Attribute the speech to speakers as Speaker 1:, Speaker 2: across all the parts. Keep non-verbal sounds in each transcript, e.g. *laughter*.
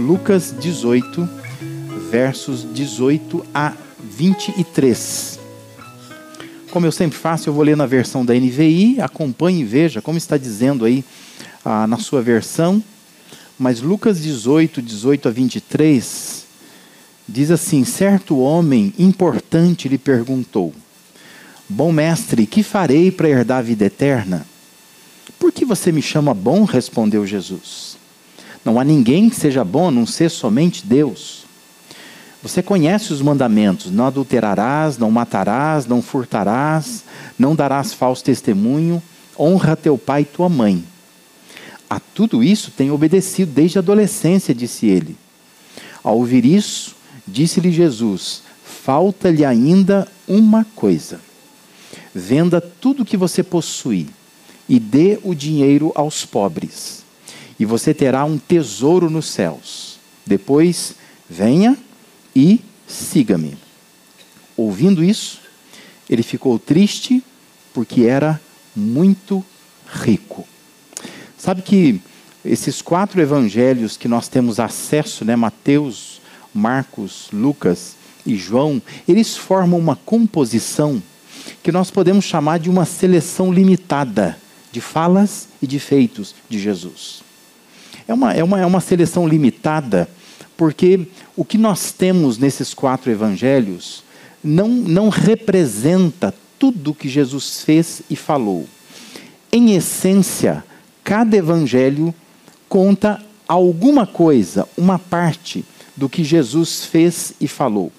Speaker 1: Lucas 18, versos 18 a 23. Como eu sempre faço, eu vou ler na versão da NVI, acompanhe e veja como está dizendo aí ah, na sua versão. Mas Lucas 18, 18 a 23, diz assim: Certo homem importante lhe perguntou: Bom mestre, que farei para herdar a vida eterna? Por que você me chama bom? respondeu Jesus. Não há ninguém que seja bom a não ser somente Deus. Você conhece os mandamentos: não adulterarás, não matarás, não furtarás, não darás falso testemunho, honra teu pai e tua mãe. A tudo isso tenho obedecido desde a adolescência, disse ele. Ao ouvir isso, disse-lhe Jesus: Falta-lhe ainda uma coisa. Venda tudo o que você possui e dê o dinheiro aos pobres, e você terá um tesouro nos céus. Depois, venha e siga-me. Ouvindo isso, ele ficou triste porque era muito rico. Sabe que esses quatro evangelhos que nós temos acesso, né, Mateus, Marcos, Lucas e João, eles formam uma composição que nós podemos chamar de uma seleção limitada de falas e de feitos de Jesus. É uma, é uma, é uma seleção limitada porque o que nós temos nesses quatro evangelhos não, não representa tudo o que Jesus fez e falou. Em essência, cada evangelho conta alguma coisa, uma parte do que Jesus fez e falou.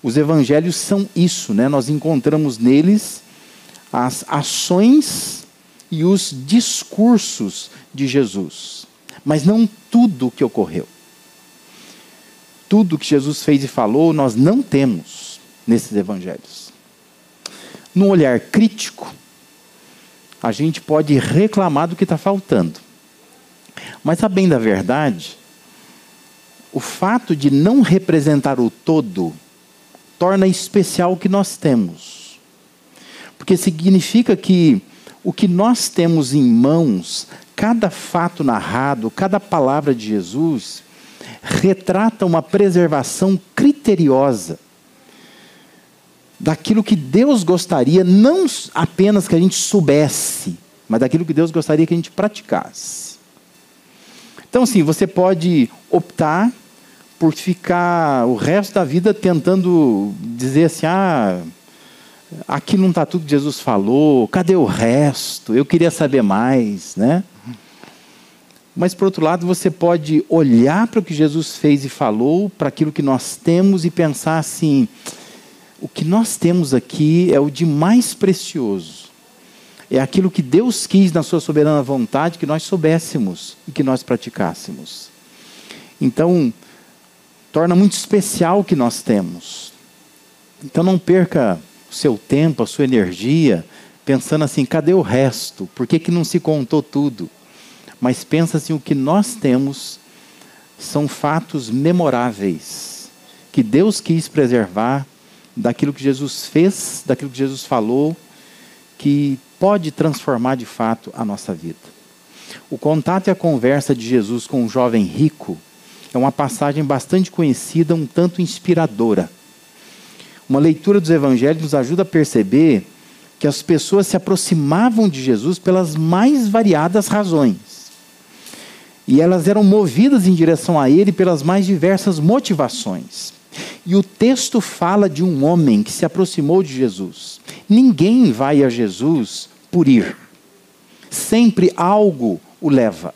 Speaker 1: Os evangelhos são isso, né? Nós encontramos neles as ações e os discursos de Jesus, mas não tudo o que ocorreu tudo que Jesus fez e falou, nós não temos nesses evangelhos. Num olhar crítico, a gente pode reclamar do que está faltando. Mas, a bem da verdade, o fato de não representar o todo torna especial o que nós temos. Porque significa que o que nós temos em mãos, cada fato narrado, cada palavra de Jesus, retrata uma preservação criteriosa daquilo que Deus gostaria, não apenas que a gente soubesse, mas daquilo que Deus gostaria que a gente praticasse. Então, assim, você pode optar por ficar o resto da vida tentando dizer assim: ah, aqui não está tudo que Jesus falou, cadê o resto? Eu queria saber mais, né? Mas, por outro lado, você pode olhar para o que Jesus fez e falou, para aquilo que nós temos e pensar assim: o que nós temos aqui é o de mais precioso. É aquilo que Deus quis na sua soberana vontade que nós soubéssemos e que nós praticássemos. Então, torna muito especial o que nós temos. Então, não perca o seu tempo, a sua energia, pensando assim: cadê o resto? Por que, que não se contou tudo? mas pensa assim: o que nós temos são fatos memoráveis que Deus quis preservar daquilo que Jesus fez, daquilo que Jesus falou, que pode transformar de fato a nossa vida. O contato e a conversa de Jesus com um jovem rico é uma passagem bastante conhecida, um tanto inspiradora. Uma leitura dos evangelhos nos ajuda a perceber que as pessoas se aproximavam de Jesus pelas mais variadas razões. E elas eram movidas em direção a ele pelas mais diversas motivações. E o texto fala de um homem que se aproximou de Jesus. Ninguém vai a Jesus por ir. Sempre algo o leva.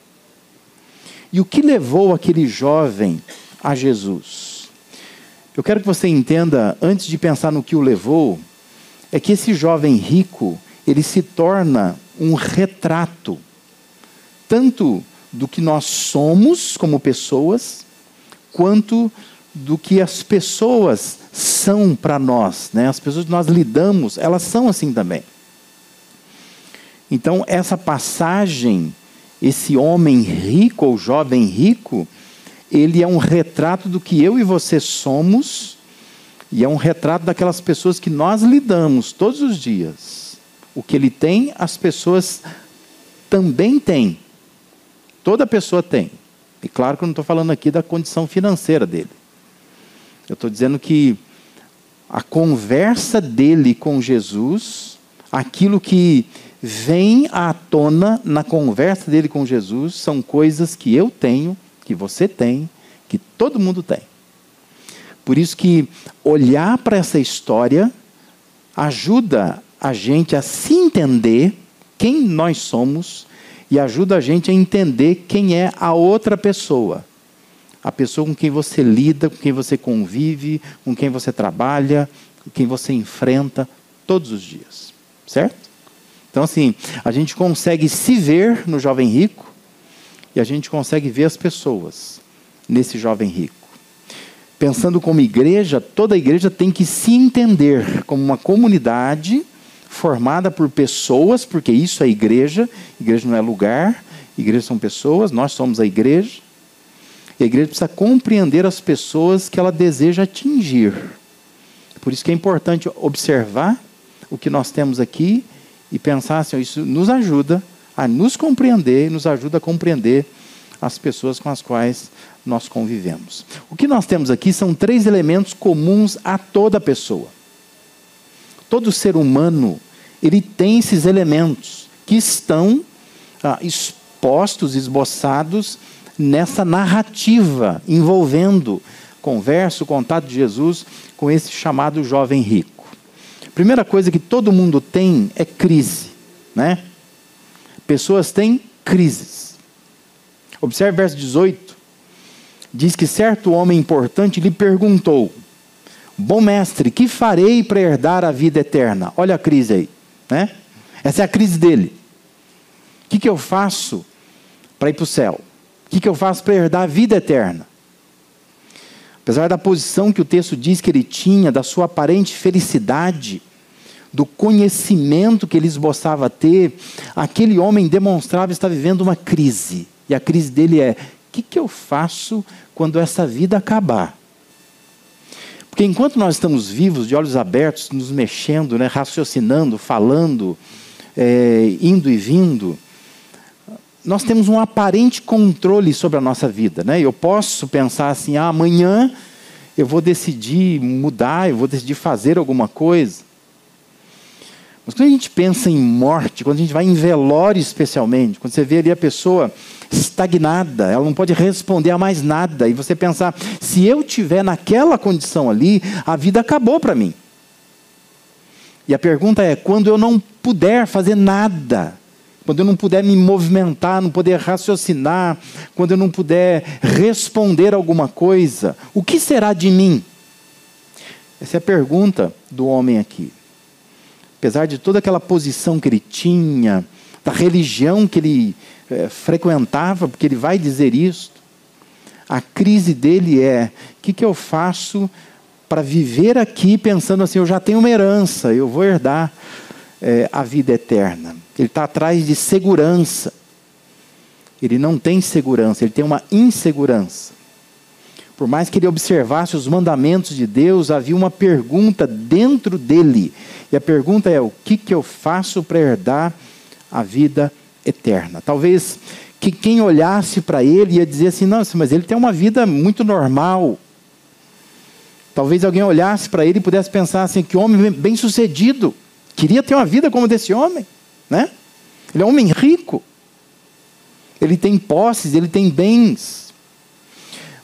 Speaker 1: E o que levou aquele jovem a Jesus? Eu quero que você entenda, antes de pensar no que o levou, é que esse jovem rico, ele se torna um retrato, tanto do que nós somos como pessoas, quanto do que as pessoas são para nós. Né? As pessoas que nós lidamos, elas são assim também. Então, essa passagem, esse homem rico ou jovem rico, ele é um retrato do que eu e você somos, e é um retrato daquelas pessoas que nós lidamos todos os dias. O que ele tem, as pessoas também têm. Toda pessoa tem. E claro que eu não estou falando aqui da condição financeira dele. Eu estou dizendo que a conversa dele com Jesus, aquilo que vem à tona na conversa dele com Jesus, são coisas que eu tenho, que você tem, que todo mundo tem. Por isso que olhar para essa história ajuda a gente a se entender quem nós somos e ajuda a gente a entender quem é a outra pessoa. A pessoa com quem você lida, com quem você convive, com quem você trabalha, com quem você enfrenta todos os dias. Certo? Então, assim, a gente consegue se ver no jovem rico e a gente consegue ver as pessoas nesse jovem rico. Pensando como igreja, toda igreja tem que se entender como uma comunidade formada por pessoas, porque isso é igreja, igreja não é lugar, igreja são pessoas, nós somos a igreja. E a igreja precisa compreender as pessoas que ela deseja atingir. Por isso que é importante observar o que nós temos aqui e pensar assim, isso nos ajuda a nos compreender, nos ajuda a compreender as pessoas com as quais nós convivemos. O que nós temos aqui são três elementos comuns a toda pessoa. Todo ser humano, ele tem esses elementos que estão ah, expostos, esboçados nessa narrativa envolvendo conversa, contato de Jesus com esse chamado jovem rico. Primeira coisa que todo mundo tem é crise, né? Pessoas têm crises. Observe verso 18. Diz que certo homem importante lhe perguntou: Bom mestre, que farei para herdar a vida eterna? Olha a crise aí, né? Essa é a crise dele. O que, que eu faço para ir para o céu? O que, que eu faço para herdar a vida eterna? Apesar da posição que o texto diz que ele tinha, da sua aparente felicidade, do conhecimento que ele esboçava ter, aquele homem demonstrava estar vivendo uma crise. E a crise dele é: o que, que eu faço quando essa vida acabar? Porque enquanto nós estamos vivos, de olhos abertos, nos mexendo, né, raciocinando, falando, é, indo e vindo, nós temos um aparente controle sobre a nossa vida. Né? Eu posso pensar assim: ah, amanhã eu vou decidir mudar, eu vou decidir fazer alguma coisa. Mas quando a gente pensa em morte, quando a gente vai em velório especialmente, quando você vê ali a pessoa estagnada, ela não pode responder a mais nada, e você pensar, se eu tiver naquela condição ali, a vida acabou para mim. E a pergunta é: quando eu não puder fazer nada, quando eu não puder me movimentar, não puder raciocinar, quando eu não puder responder alguma coisa, o que será de mim? Essa é a pergunta do homem aqui. Apesar de toda aquela posição que ele tinha, da religião que ele é, frequentava, porque ele vai dizer isso, a crise dele é: o que, que eu faço para viver aqui pensando assim, eu já tenho uma herança, eu vou herdar é, a vida eterna. Ele está atrás de segurança. Ele não tem segurança, ele tem uma insegurança. Por mais que ele observasse os mandamentos de Deus, havia uma pergunta dentro dele. E a pergunta é: o que, que eu faço para herdar a vida eterna? Talvez que quem olhasse para ele ia dizer assim: não, mas ele tem uma vida muito normal. Talvez alguém olhasse para ele e pudesse pensar assim: que homem bem sucedido. Queria ter uma vida como desse homem, né? Ele é um homem rico. Ele tem posses, ele tem bens.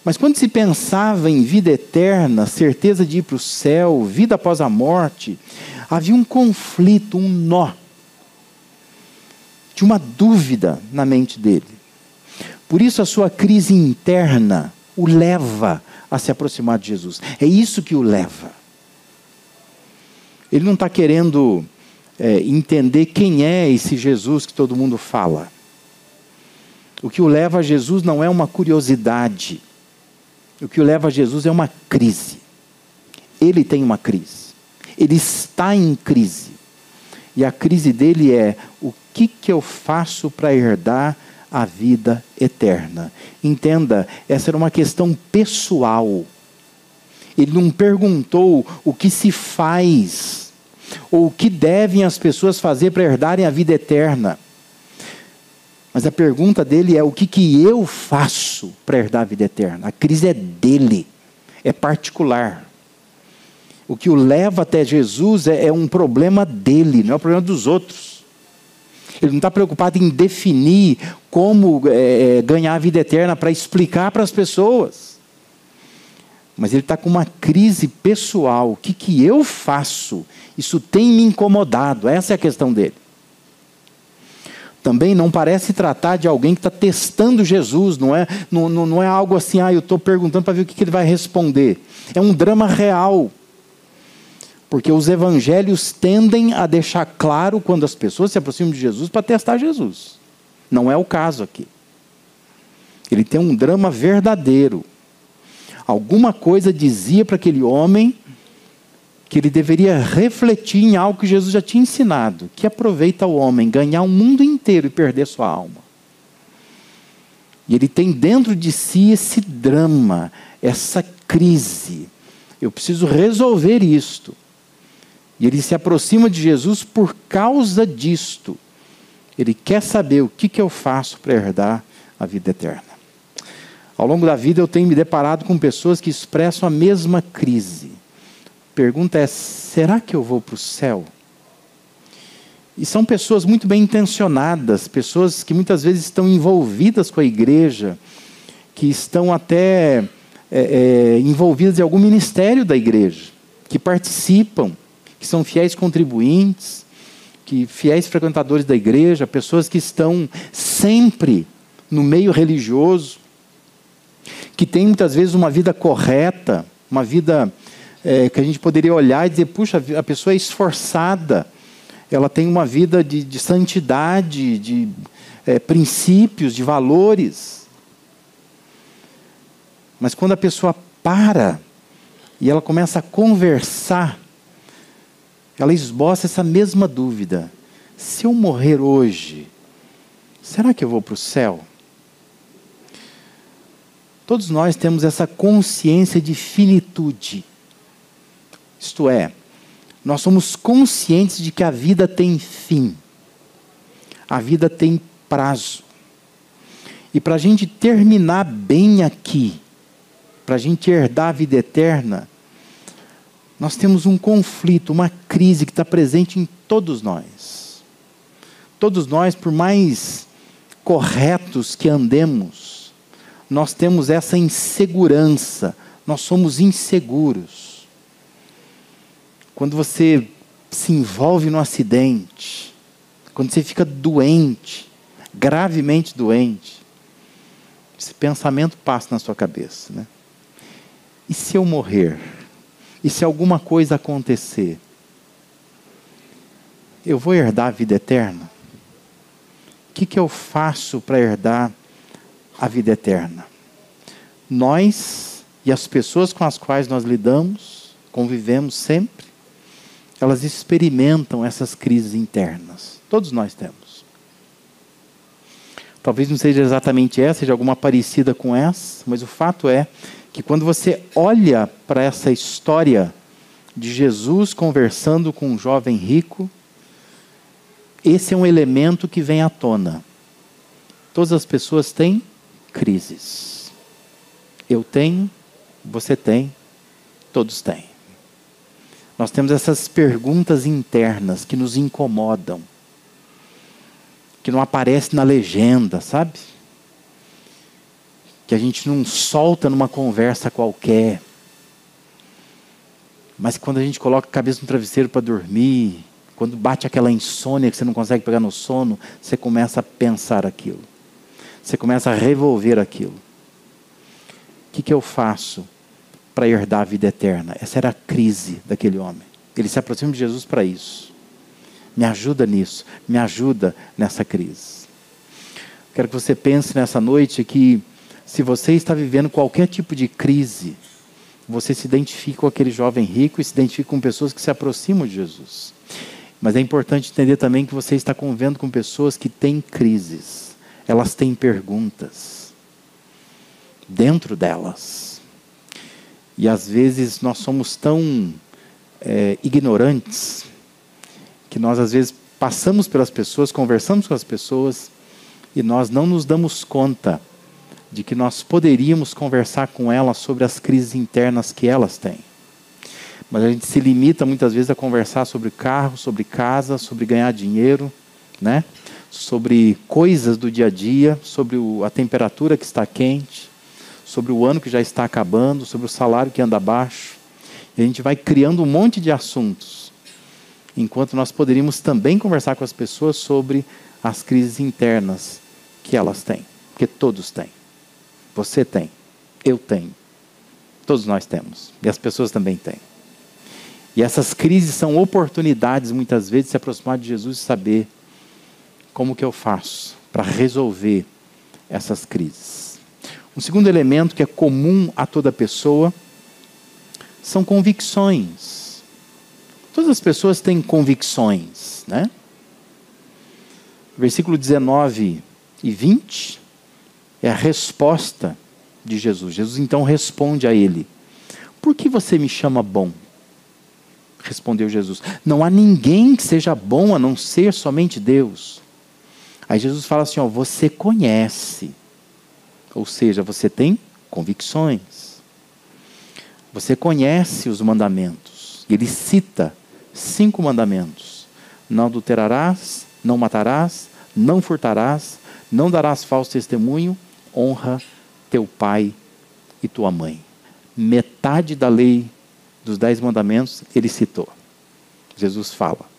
Speaker 1: Mas quando se pensava em vida eterna, certeza de ir para o céu, vida após a morte, havia um conflito, um nó. Tinha uma dúvida na mente dele. Por isso a sua crise interna o leva a se aproximar de Jesus. É isso que o leva. Ele não está querendo é, entender quem é esse Jesus que todo mundo fala. O que o leva a Jesus não é uma curiosidade. O que o leva a Jesus é uma crise. Ele tem uma crise. Ele está em crise. E a crise dele é: o que, que eu faço para herdar a vida eterna? Entenda, essa era uma questão pessoal. Ele não perguntou o que se faz, ou o que devem as pessoas fazer para herdarem a vida eterna. Mas a pergunta dele é: o que, que eu faço para herdar a vida eterna? A crise é dele, é particular. O que o leva até Jesus é, é um problema dele, não é um problema dos outros. Ele não está preocupado em definir como é, é ganhar a vida eterna para explicar para as pessoas. Mas ele está com uma crise pessoal. O que, que eu faço? Isso tem me incomodado. Essa é a questão dele também não parece tratar de alguém que está testando Jesus, não é, não, não, não é algo assim, ah, eu estou perguntando para ver o que, que ele vai responder. É um drama real. Porque os evangelhos tendem a deixar claro quando as pessoas se aproximam de Jesus para testar Jesus. Não é o caso aqui. Ele tem um drama verdadeiro. Alguma coisa dizia para aquele homem que ele deveria refletir em algo que Jesus já tinha ensinado, que aproveita o homem ganhar o mundo inteiro e perder sua alma. E ele tem dentro de si esse drama, essa crise. Eu preciso resolver isto. E ele se aproxima de Jesus por causa disto. Ele quer saber o que, que eu faço para herdar a vida eterna. Ao longo da vida eu tenho me deparado com pessoas que expressam a mesma crise pergunta é: será que eu vou para o céu? E são pessoas muito bem intencionadas, pessoas que muitas vezes estão envolvidas com a igreja, que estão até é, é, envolvidas em algum ministério da igreja, que participam, que são fiéis contribuintes, que fiéis frequentadores da igreja, pessoas que estão sempre no meio religioso, que têm muitas vezes uma vida correta, uma vida é, que a gente poderia olhar e dizer, puxa, a pessoa é esforçada, ela tem uma vida de, de santidade, de é, princípios, de valores. Mas quando a pessoa para e ela começa a conversar, ela esboça essa mesma dúvida: se eu morrer hoje, será que eu vou para o céu? Todos nós temos essa consciência de finitude. Isto é, nós somos conscientes de que a vida tem fim, a vida tem prazo. E para a gente terminar bem aqui, para a gente herdar a vida eterna, nós temos um conflito, uma crise que está presente em todos nós. Todos nós, por mais corretos que andemos, nós temos essa insegurança, nós somos inseguros. Quando você se envolve no acidente, quando você fica doente, gravemente doente, esse pensamento passa na sua cabeça, né? E se eu morrer? E se alguma coisa acontecer? Eu vou herdar a vida eterna? O que, que eu faço para herdar a vida eterna? Nós e as pessoas com as quais nós lidamos, convivemos sempre, elas experimentam essas crises internas. Todos nós temos. Talvez não seja exatamente essa, seja alguma parecida com essa, mas o fato é que quando você olha para essa história de Jesus conversando com um jovem rico, esse é um elemento que vem à tona. Todas as pessoas têm crises. Eu tenho, você tem, todos têm. Nós temos essas perguntas internas que nos incomodam, que não aparecem na legenda, sabe? Que a gente não solta numa conversa qualquer. Mas quando a gente coloca a cabeça no travesseiro para dormir, quando bate aquela insônia que você não consegue pegar no sono, você começa a pensar aquilo. Você começa a revolver aquilo. O que, que eu faço para herdar a vida eterna. Essa era a crise daquele homem. Ele se aproxima de Jesus para isso. Me ajuda nisso, me ajuda nessa crise. Quero que você pense nessa noite que se você está vivendo qualquer tipo de crise, você se identifica com aquele jovem rico e se identifica com pessoas que se aproximam de Jesus. Mas é importante entender também que você está convivendo com pessoas que têm crises. Elas têm perguntas dentro delas. E às vezes nós somos tão é, ignorantes que nós às vezes passamos pelas pessoas, conversamos com as pessoas e nós não nos damos conta de que nós poderíamos conversar com elas sobre as crises internas que elas têm. Mas a gente se limita muitas vezes a conversar sobre carro, sobre casa, sobre ganhar dinheiro, né? sobre coisas do dia a dia, sobre o, a temperatura que está quente, sobre o ano que já está acabando, sobre o salário que anda baixo. E a gente vai criando um monte de assuntos, enquanto nós poderíamos também conversar com as pessoas sobre as crises internas que elas têm, porque todos têm. Você tem, eu tenho, todos nós temos, e as pessoas também têm. E essas crises são oportunidades, muitas vezes, de se aproximar de Jesus e saber como que eu faço para resolver essas crises. Um segundo elemento que é comum a toda pessoa são convicções. Todas as pessoas têm convicções, né? Versículo 19 e 20 é a resposta de Jesus. Jesus então responde a ele: Por que você me chama bom? Respondeu Jesus: Não há ninguém que seja bom a não ser somente Deus. Aí Jesus fala assim: ó, Você conhece, ou seja, você tem convicções. Você conhece os mandamentos. Ele cita cinco mandamentos: Não adulterarás, não matarás, não furtarás, não darás falso testemunho, honra teu pai e tua mãe. Metade da lei dos dez mandamentos ele citou. Jesus fala.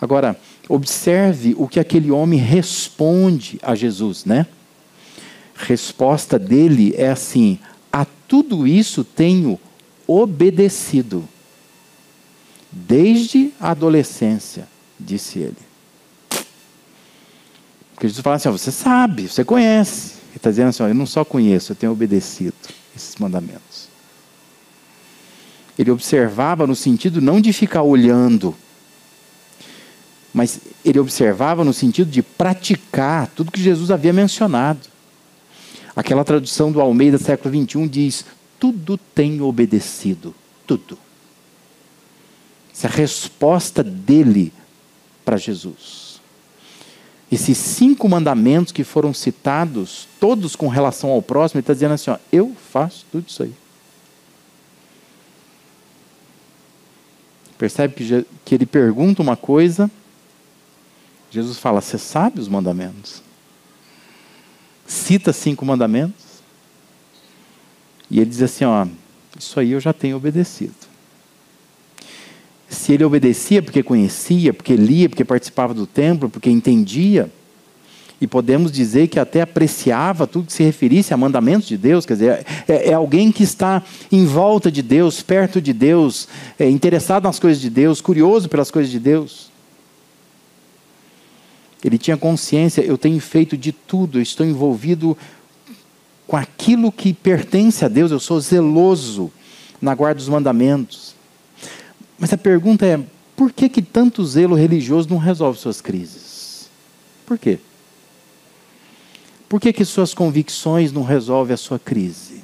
Speaker 1: Agora, observe o que aquele homem responde a Jesus, né? Resposta dele é assim: a tudo isso tenho obedecido desde a adolescência, disse ele. Porque Jesus fala assim: você sabe, você conhece. Ele está dizendo assim: eu não só conheço, eu tenho obedecido esses mandamentos. Ele observava no sentido não de ficar olhando, mas ele observava no sentido de praticar tudo que Jesus havia mencionado. Aquela tradução do Almeida século XXI diz: tudo tenho obedecido, tudo. Essa é a resposta dele para Jesus. Esses cinco mandamentos que foram citados, todos com relação ao próximo, ele está dizendo assim: ó, eu faço tudo isso aí. Percebe que, que ele pergunta uma coisa, Jesus fala: Você sabe os mandamentos? Cita cinco mandamentos, e ele diz assim: Ó, isso aí eu já tenho obedecido. Se ele obedecia porque conhecia, porque lia, porque participava do templo, porque entendia, e podemos dizer que até apreciava tudo que se referisse a mandamentos de Deus, quer dizer, é, é alguém que está em volta de Deus, perto de Deus, é, interessado nas coisas de Deus, curioso pelas coisas de Deus. Ele tinha consciência, eu tenho feito de tudo, estou envolvido com aquilo que pertence a Deus, eu sou zeloso na guarda dos mandamentos. Mas a pergunta é: por que, que tanto zelo religioso não resolve suas crises? Por quê? Por que, que suas convicções não resolvem a sua crise?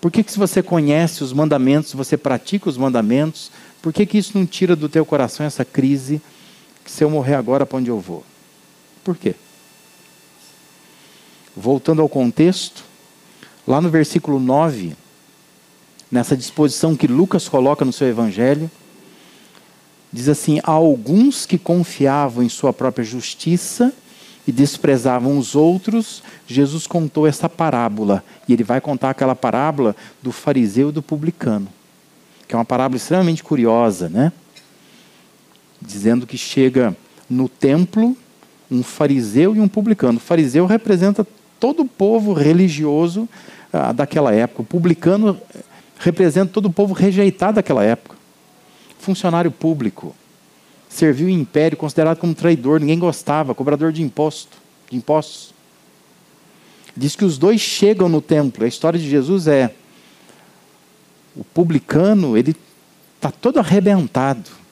Speaker 1: Por que, que se você conhece os mandamentos, você pratica os mandamentos, por que, que isso não tira do teu coração essa crise que se eu morrer agora, para onde eu vou? Por quê? Voltando ao contexto, lá no versículo 9, nessa disposição que Lucas coloca no seu evangelho, diz assim: há alguns que confiavam em sua própria justiça e desprezavam os outros, Jesus contou essa parábola. E ele vai contar aquela parábola do fariseu e do publicano, que é uma parábola extremamente curiosa, né? Dizendo que chega no templo um fariseu e um publicano. O fariseu representa todo o povo religioso ah, daquela época. O publicano representa todo o povo rejeitado daquela época. Funcionário público serviu o império, considerado como traidor, ninguém gostava, cobrador de imposto, de impostos. Diz que os dois chegam no templo. A história de Jesus é o publicano, ele está todo arrebentado.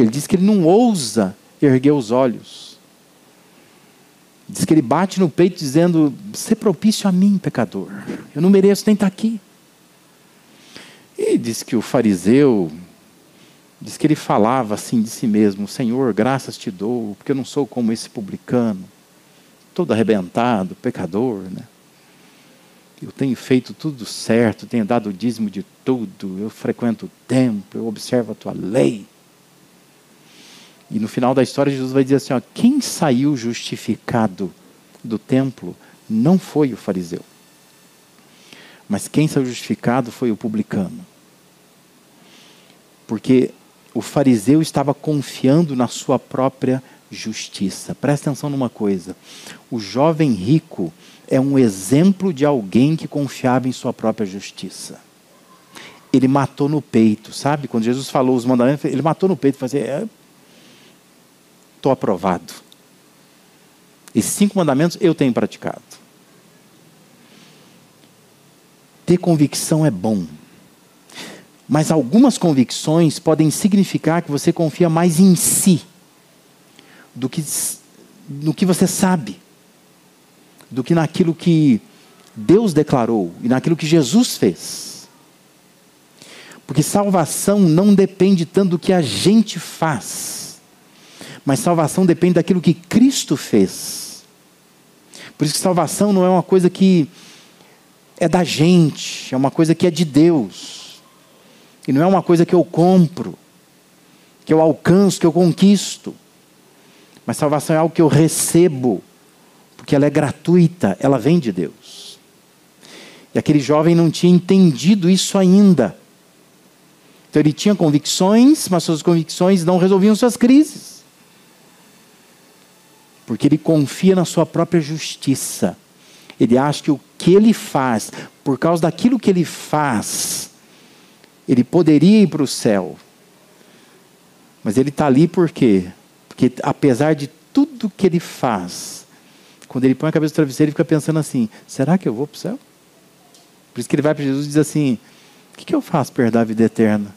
Speaker 1: Ele diz que ele não ousa erguer os olhos. Diz que ele bate no peito dizendo: "Ser propício a mim, pecador. Eu não mereço nem estar aqui". E diz que o fariseu diz que ele falava assim de si mesmo: Senhor, graças te dou, porque eu não sou como esse publicano, todo arrebentado, pecador, né? Eu tenho feito tudo certo, tenho dado o dízimo de tudo, eu frequento o templo, eu observo a tua lei. E no final da história, Jesus vai dizer assim: ó, quem saiu justificado do templo não foi o fariseu, mas quem saiu justificado foi o publicano. Porque o fariseu estava confiando na sua própria justiça. Presta atenção numa coisa: o jovem rico é um exemplo de alguém que confiava em sua própria justiça. Ele matou no peito, sabe? Quando Jesus falou os mandamentos, ele matou no peito assim: estou aprovado. Esses cinco mandamentos eu tenho praticado. Ter convicção é bom. Mas algumas convicções podem significar que você confia mais em si do que no que você sabe, do que naquilo que Deus declarou e naquilo que Jesus fez. Porque salvação não depende tanto do que a gente faz mas salvação depende daquilo que Cristo fez. Por isso que salvação não é uma coisa que é da gente, é uma coisa que é de Deus. E não é uma coisa que eu compro, que eu alcanço, que eu conquisto. Mas salvação é algo que eu recebo, porque ela é gratuita, ela vem de Deus. E aquele jovem não tinha entendido isso ainda. Então ele tinha convicções, mas suas convicções não resolviam suas crises porque ele confia na sua própria justiça. Ele acha que o que ele faz, por causa daquilo que ele faz, ele poderia ir para o céu. Mas ele está ali por quê? Porque apesar de tudo que ele faz, quando ele põe a cabeça no travesseiro, ele fica pensando assim: será que eu vou para o céu? Por isso que ele vai para Jesus e diz assim: o que, que eu faço para herdar a vida eterna?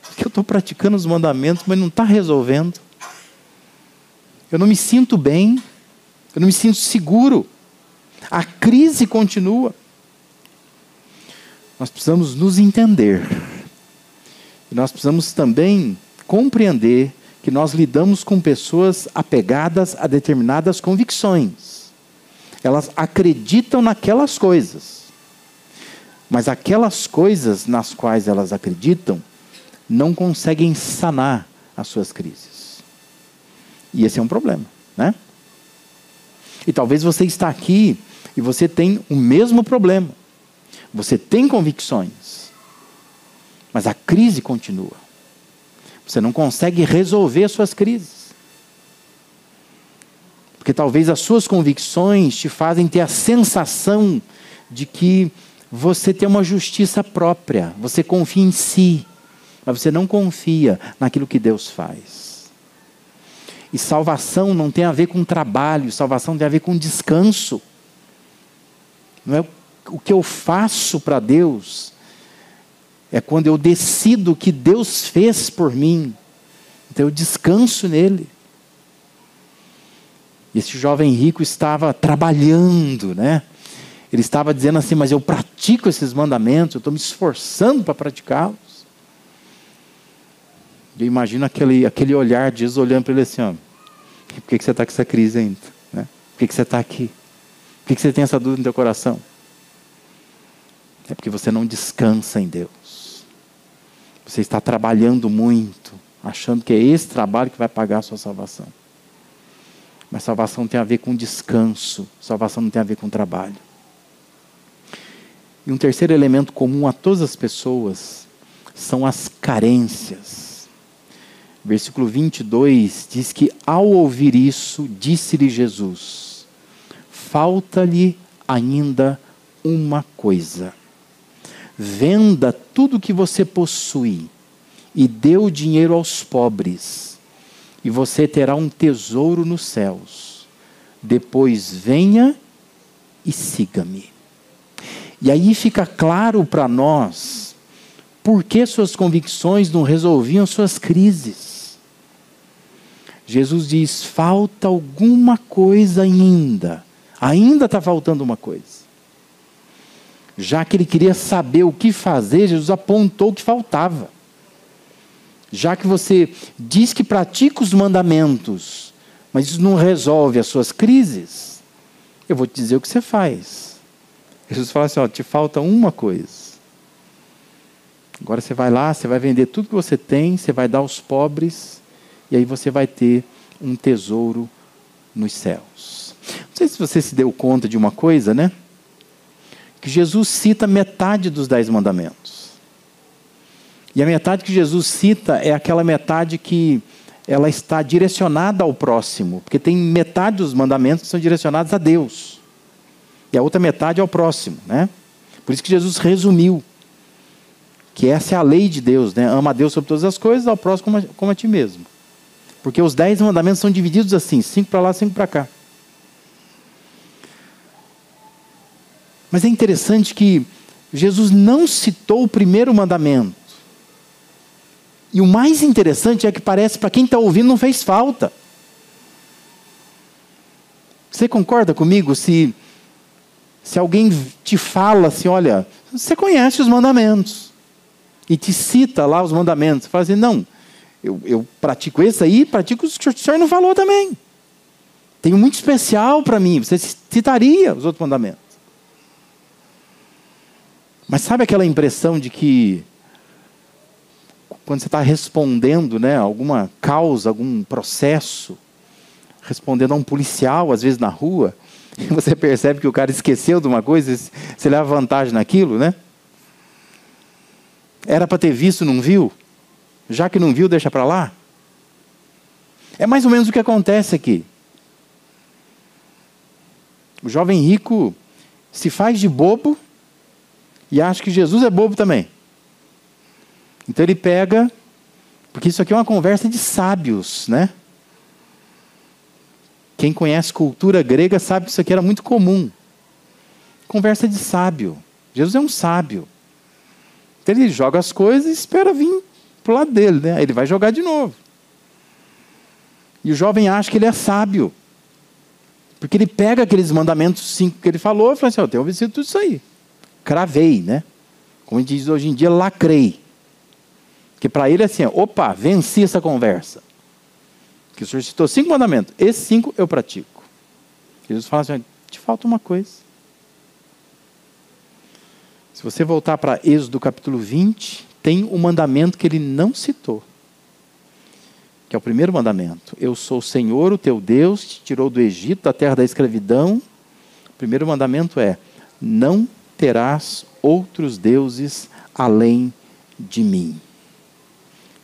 Speaker 1: Porque eu estou praticando os mandamentos, mas não está resolvendo. Eu não me sinto bem, eu não me sinto seguro. A crise continua. Nós precisamos nos entender. E nós precisamos também compreender que nós lidamos com pessoas apegadas a determinadas convicções. Elas acreditam naquelas coisas. Mas aquelas coisas nas quais elas acreditam não conseguem sanar as suas crises. E esse é um problema, né? E talvez você está aqui e você tem o mesmo problema. Você tem convicções, mas a crise continua. Você não consegue resolver as suas crises. Porque talvez as suas convicções te fazem ter a sensação de que você tem uma justiça própria, você confia em si, mas você não confia naquilo que Deus faz. E salvação não tem a ver com trabalho, salvação tem a ver com descanso. Não é o que eu faço para Deus, é quando eu decido o que Deus fez por mim. Então eu descanso nele. Esse jovem rico estava trabalhando, né? Ele estava dizendo assim: Mas eu pratico esses mandamentos, eu estou me esforçando para praticá-los. Eu imagino aquele, aquele olhar de Jesus olhando para ele assim: ó, por que, que você está com essa crise ainda? Né? Por que, que você está aqui? Por que, que você tem essa dúvida no teu coração? É porque você não descansa em Deus. Você está trabalhando muito, achando que é esse trabalho que vai pagar a sua salvação. Mas salvação tem a ver com descanso, salvação não tem a ver com trabalho. E um terceiro elemento comum a todas as pessoas são as carências. Versículo 22 diz que, ao ouvir isso, disse-lhe Jesus: Falta-lhe ainda uma coisa. Venda tudo que você possui e dê o dinheiro aos pobres, e você terá um tesouro nos céus. Depois venha e siga-me. E aí fica claro para nós por que suas convicções não resolviam suas crises. Jesus diz: falta alguma coisa ainda. Ainda está faltando uma coisa. Já que ele queria saber o que fazer, Jesus apontou o que faltava. Já que você diz que pratica os mandamentos, mas isso não resolve as suas crises, eu vou te dizer o que você faz. Jesus fala assim: ó, te falta uma coisa. Agora você vai lá, você vai vender tudo que você tem, você vai dar aos pobres, e aí você vai ter um tesouro nos céus. Não sei se você se deu conta de uma coisa, né? Que Jesus cita metade dos dez mandamentos. E a metade que Jesus cita é aquela metade que ela está direcionada ao próximo, porque tem metade dos mandamentos que são direcionados a Deus. E a outra metade ao próximo, né? Por isso que Jesus resumiu que essa é a lei de Deus, né? Ama a Deus sobre todas as coisas, ao próximo como a, como a ti mesmo. Porque os dez mandamentos são divididos assim, cinco para lá, cinco para cá. Mas é interessante que Jesus não citou o primeiro mandamento. E o mais interessante é que parece para quem está ouvindo não fez falta. Você concorda comigo se se alguém te fala assim, olha, você conhece os mandamentos e te cita lá os mandamentos, você fala assim, não, eu, eu pratico esse aí, pratico os que o senhor não falou também. Tem um muito especial para mim, você citaria os outros mandamentos. Mas sabe aquela impressão de que quando você está respondendo né, alguma causa, algum processo, respondendo a um policial, às vezes na rua, *laughs* você percebe que o cara esqueceu de uma coisa, você leva vantagem naquilo, né? Era para ter visto, não viu? Já que não viu, deixa para lá. É mais ou menos o que acontece aqui. O jovem rico se faz de bobo e acha que Jesus é bobo também. Então ele pega, porque isso aqui é uma conversa de sábios, né? Quem conhece cultura grega sabe que isso aqui era muito comum. Conversa de sábio. Jesus é um sábio. Então ele joga as coisas e espera vir para o lado dele, né? Ele vai jogar de novo. E o jovem acha que ele é sábio. Porque ele pega aqueles mandamentos cinco que ele falou e fala assim: Eu tenho obedecido tudo isso aí. Cravei, né? Como diz hoje em dia, lacrei. Que para ele é assim: opa, venci essa conversa. Que o senhor citou cinco mandamentos. Esses cinco eu pratico. Jesus fala assim: te falta uma coisa. Se você voltar para Êxodo capítulo 20, tem um mandamento que ele não citou, que é o primeiro mandamento. Eu sou o Senhor, o teu Deus, te tirou do Egito, da terra da escravidão. O primeiro mandamento é: não terás outros deuses além de mim.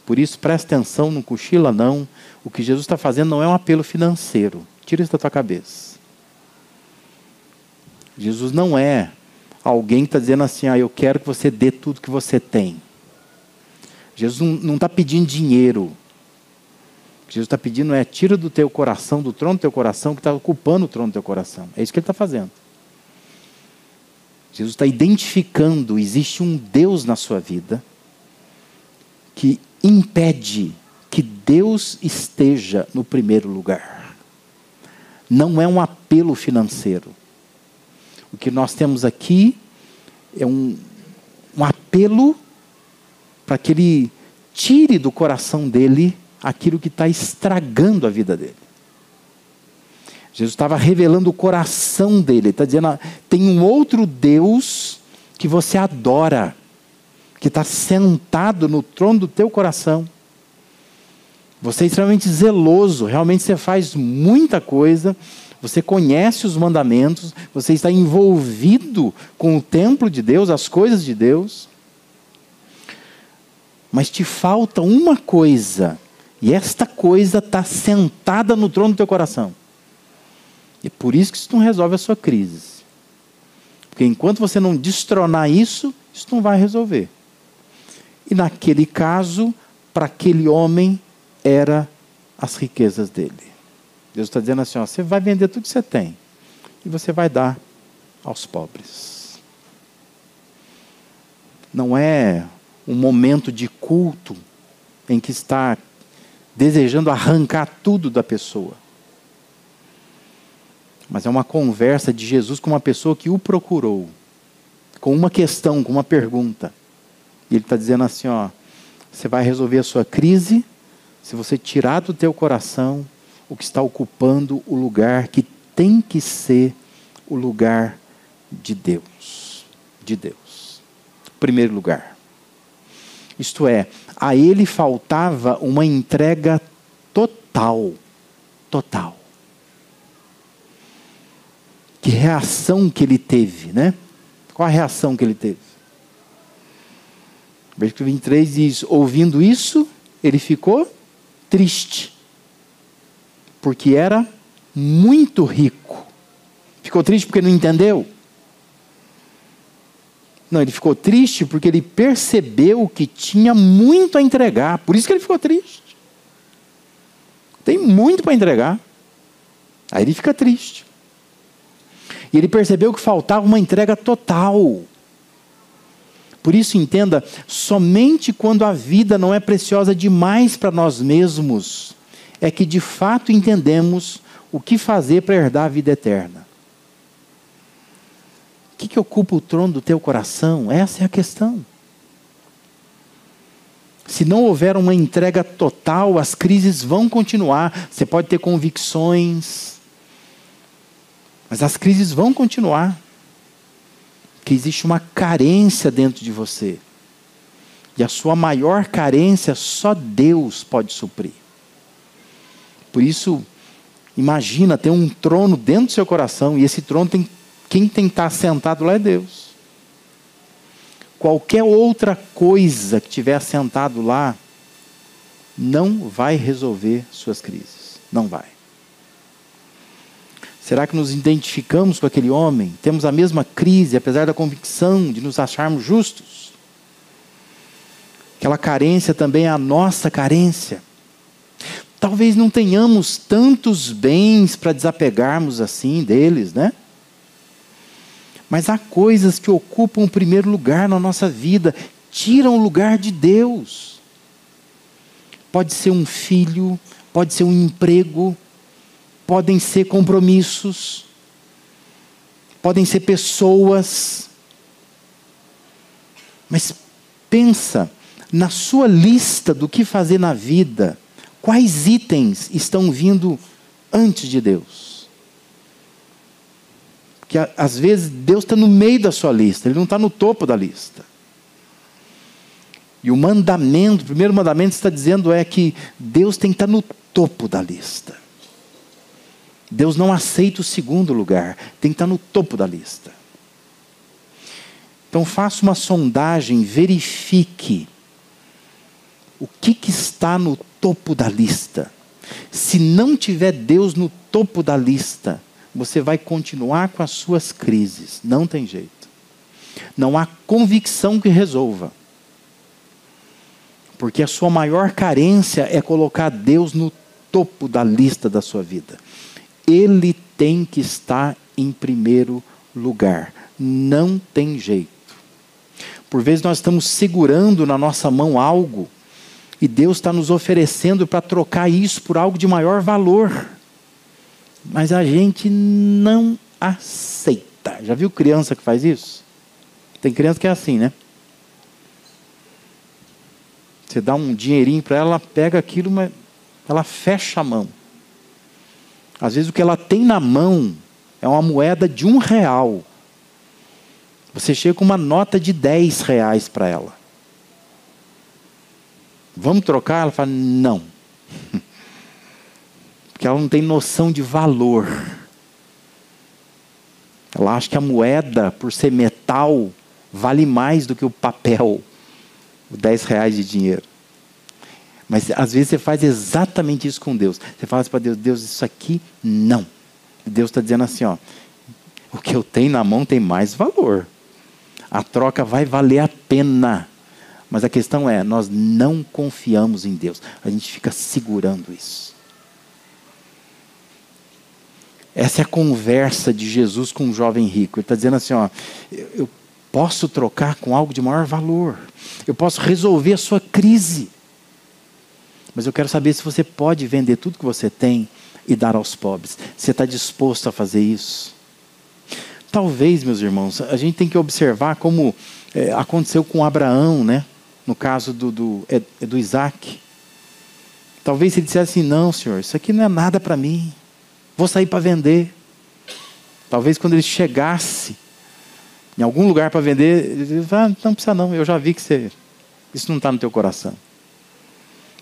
Speaker 1: Por isso, presta atenção, não cochila não. O que Jesus está fazendo não é um apelo financeiro. Tira isso da tua cabeça. Jesus não é alguém que está dizendo assim, ah, eu quero que você dê tudo que você tem. Jesus não está pedindo dinheiro. O que Jesus está pedindo é tira do teu coração, do trono do teu coração, que está ocupando o trono do teu coração. É isso que ele está fazendo. Jesus está identificando, existe um Deus na sua vida que impede que Deus esteja no primeiro lugar. Não é um apelo financeiro. O que nós temos aqui é um, um apelo para que ele tire do coração dele aquilo que está estragando a vida dele. Jesus estava revelando o coração dele, está dizendo: tem um outro Deus que você adora, que está sentado no trono do teu coração. Você é extremamente zeloso, realmente você faz muita coisa, você conhece os mandamentos, você está envolvido com o templo de Deus, as coisas de Deus mas te falta uma coisa, e esta coisa está sentada no trono do teu coração. E por isso que isso não resolve a sua crise. Porque enquanto você não destronar isso, isso não vai resolver. E naquele caso, para aquele homem, era as riquezas dele. Deus está dizendo assim: ó, você vai vender tudo que você tem e você vai dar aos pobres. Não é um momento de culto em que está desejando arrancar tudo da pessoa. Mas é uma conversa de Jesus com uma pessoa que o procurou, com uma questão, com uma pergunta. E ele está dizendo assim: ó, Você vai resolver a sua crise se você tirar do teu coração o que está ocupando o lugar que tem que ser o lugar de Deus. De Deus. Primeiro lugar. Isto é, a ele faltava uma entrega total. Total. Que reação que ele teve, né? Qual a reação que ele teve? Versículo 23 diz: Ouvindo isso, ele ficou triste, porque era muito rico. Ficou triste porque não entendeu? Não, ele ficou triste porque ele percebeu que tinha muito a entregar. Por isso que ele ficou triste. Tem muito para entregar. Aí ele fica triste. E ele percebeu que faltava uma entrega total. Por isso, entenda: somente quando a vida não é preciosa demais para nós mesmos, é que de fato entendemos o que fazer para herdar a vida eterna. O que, que ocupa o trono do teu coração? Essa é a questão. Se não houver uma entrega total, as crises vão continuar. Você pode ter convicções, mas as crises vão continuar que existe uma carência dentro de você. E a sua maior carência só Deus pode suprir. Por isso, imagina ter um trono dentro do seu coração e esse trono tem quem tem que estar sentado lá é Deus. Qualquer outra coisa que tiver sentado lá não vai resolver suas crises. Não vai. Será que nos identificamos com aquele homem? Temos a mesma crise, apesar da convicção de nos acharmos justos? Aquela carência também é a nossa carência. Talvez não tenhamos tantos bens para desapegarmos assim deles, né? Mas há coisas que ocupam o primeiro lugar na nossa vida, tiram o lugar de Deus. Pode ser um filho, pode ser um emprego, podem ser compromissos, podem ser pessoas. Mas pensa na sua lista do que fazer na vida, quais itens estão vindo antes de Deus? Porque às vezes Deus está no meio da sua lista, Ele não está no topo da lista. E o mandamento, o primeiro mandamento está dizendo é que Deus tem que estar no topo da lista. Deus não aceita o segundo lugar, tem que estar no topo da lista. Então faça uma sondagem, verifique o que, que está no topo da lista. Se não tiver Deus no topo da lista, você vai continuar com as suas crises, não tem jeito. Não há convicção que resolva. Porque a sua maior carência é colocar Deus no topo da lista da sua vida. Ele tem que estar em primeiro lugar. Não tem jeito. Por vezes nós estamos segurando na nossa mão algo e Deus está nos oferecendo para trocar isso por algo de maior valor. Mas a gente não aceita. Já viu criança que faz isso? Tem criança que é assim, né? Você dá um dinheirinho para ela, ela pega aquilo, mas ela fecha a mão. Às vezes o que ela tem na mão é uma moeda de um real. Você chega com uma nota de 10 reais para ela. Vamos trocar? Ela fala, não. *laughs* Porque ela não tem noção de valor. Ela acha que a moeda, por ser metal, vale mais do que o papel, 10 reais de dinheiro. Mas às vezes você faz exatamente isso com Deus. Você fala assim para Deus: Deus, isso aqui não. Deus está dizendo assim: ó, o que eu tenho na mão tem mais valor. A troca vai valer a pena. Mas a questão é: nós não confiamos em Deus. A gente fica segurando isso. Essa é a conversa de Jesus com um jovem rico. Ele está dizendo assim: ó, eu posso trocar com algo de maior valor. Eu posso resolver a sua crise. Mas eu quero saber se você pode vender tudo que você tem e dar aos pobres. Você está disposto a fazer isso? Talvez, meus irmãos, a gente tem que observar como é, aconteceu com Abraão, né? no caso do, do, é, é do Isaac. Talvez ele dissesse assim: não, senhor, isso aqui não é nada para mim, vou sair para vender. Talvez quando ele chegasse em algum lugar para vender, ele ah, não precisa não, eu já vi que você, isso não está no teu coração.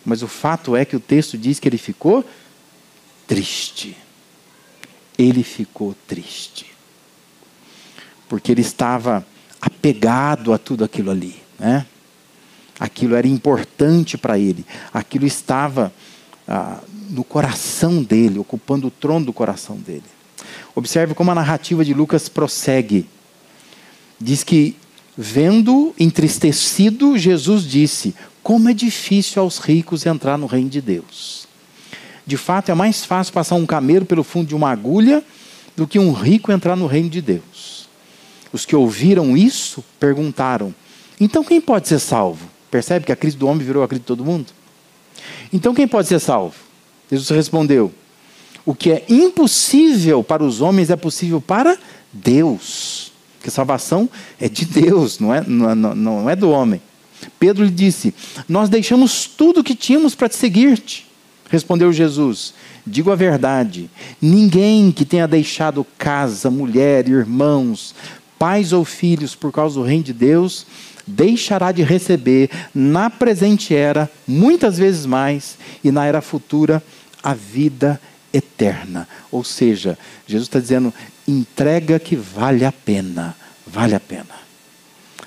Speaker 1: Mas o fato é que o texto diz que ele ficou triste. Ele ficou triste. Porque ele estava apegado a tudo aquilo ali. Né? Aquilo era importante para ele. Aquilo estava ah, no coração dele, ocupando o trono do coração dele. Observe como a narrativa de Lucas prossegue. Diz que, vendo entristecido, Jesus disse: Como é difícil aos ricos entrar no reino de Deus. De fato, é mais fácil passar um camelo pelo fundo de uma agulha do que um rico entrar no reino de Deus. Os que ouviram isso perguntaram: Então quem pode ser salvo? Percebe que a crise do homem virou a crise de todo mundo? Então quem pode ser salvo? Jesus respondeu: O que é impossível para os homens é possível para Deus. Porque salvação é de Deus, não é, não, não é do homem. Pedro lhe disse: Nós deixamos tudo o que tínhamos para te seguir-te. Respondeu Jesus: Digo a verdade: ninguém que tenha deixado casa, mulher, irmãos, pais ou filhos por causa do reino de Deus deixará de receber na presente era muitas vezes mais e na era futura a vida eterna. Ou seja, Jesus está dizendo: entrega que vale a pena, vale a pena.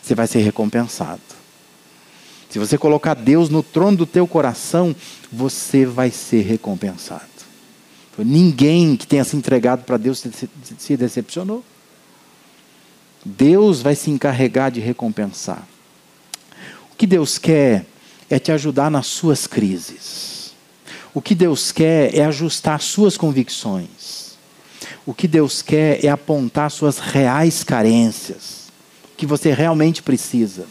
Speaker 1: Você vai ser recompensado. Se você colocar Deus no trono do teu coração, você vai ser recompensado. Ninguém que tenha se entregado para Deus se decepcionou. Deus vai se encarregar de recompensar. O que Deus quer é te ajudar nas suas crises. O que Deus quer é ajustar suas convicções. O que Deus quer é apontar suas reais carências, que você realmente precisa.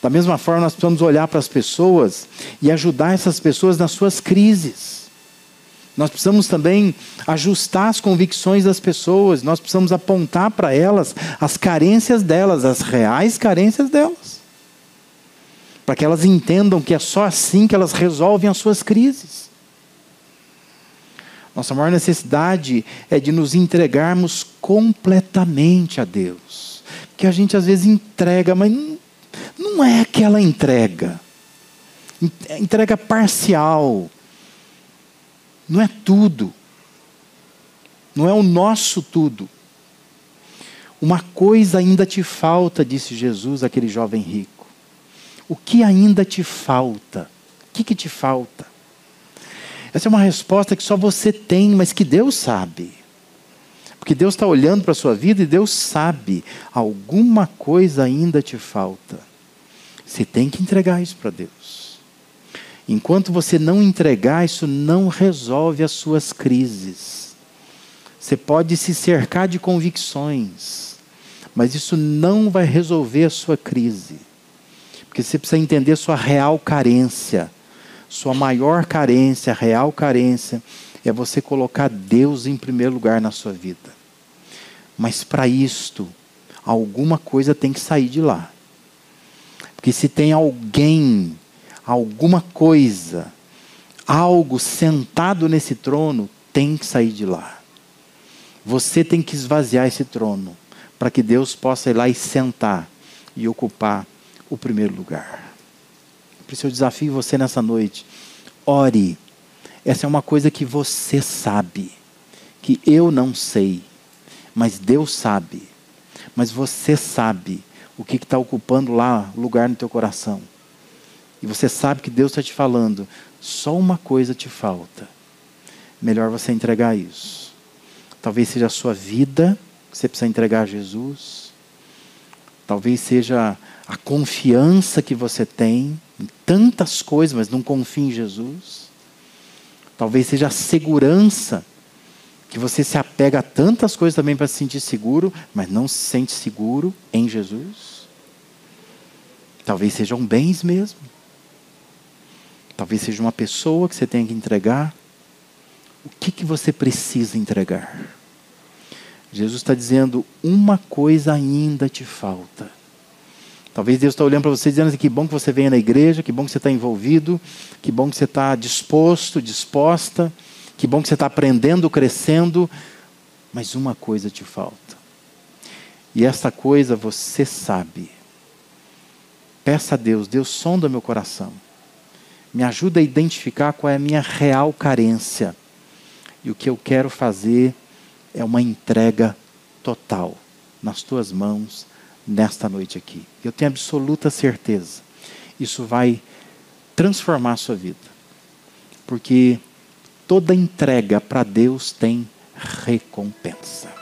Speaker 1: Da mesma forma, nós precisamos olhar para as pessoas e ajudar essas pessoas nas suas crises. Nós precisamos também ajustar as convicções das pessoas, nós precisamos apontar para elas as carências delas, as reais carências delas. Para que elas entendam que é só assim que elas resolvem as suas crises. Nossa maior necessidade é de nos entregarmos completamente a Deus. Que a gente às vezes entrega, mas não é aquela entrega. Entrega parcial não é tudo. Não é o nosso tudo. Uma coisa ainda te falta, disse Jesus àquele jovem rico. O que ainda te falta? O que, que te falta? Essa é uma resposta que só você tem, mas que Deus sabe. Porque Deus está olhando para a sua vida e Deus sabe. Alguma coisa ainda te falta. Você tem que entregar isso para Deus. Enquanto você não entregar, isso não resolve as suas crises. Você pode se cercar de convicções, mas isso não vai resolver a sua crise. Porque você precisa entender sua real carência. Sua maior carência, real carência, é você colocar Deus em primeiro lugar na sua vida. Mas para isto, alguma coisa tem que sair de lá. Porque se tem alguém alguma coisa, algo sentado nesse trono, tem que sair de lá. Você tem que esvaziar esse trono, para que Deus possa ir lá e sentar e ocupar o primeiro lugar. Por isso eu desafio você nessa noite. Ore. Essa é uma coisa que você sabe, que eu não sei, mas Deus sabe. Mas você sabe o que está ocupando lá lugar no teu coração e você sabe que Deus está te falando, só uma coisa te falta. Melhor você entregar isso. Talvez seja a sua vida que você precisa entregar a Jesus. Talvez seja a confiança que você tem em tantas coisas, mas não confia em Jesus. Talvez seja a segurança que você se apega a tantas coisas também para se sentir seguro, mas não se sente seguro em Jesus. Talvez sejam bens mesmo. Talvez seja uma pessoa que você tenha que entregar. O que, que você precisa entregar? Jesus está dizendo: uma coisa ainda te falta. Talvez Deus está olhando para você dizendo assim, que bom que você venha na igreja, que bom que você está envolvido, que bom que você está disposto, disposta, que bom que você está aprendendo, crescendo, mas uma coisa te falta. E essa coisa você sabe. Peça a Deus, Deus sonda meu coração. Me ajuda a identificar qual é a minha real carência. E o que eu quero fazer é uma entrega total nas tuas mãos nesta noite aqui. Eu tenho absoluta certeza. Isso vai transformar a sua vida. Porque toda entrega para Deus tem recompensa.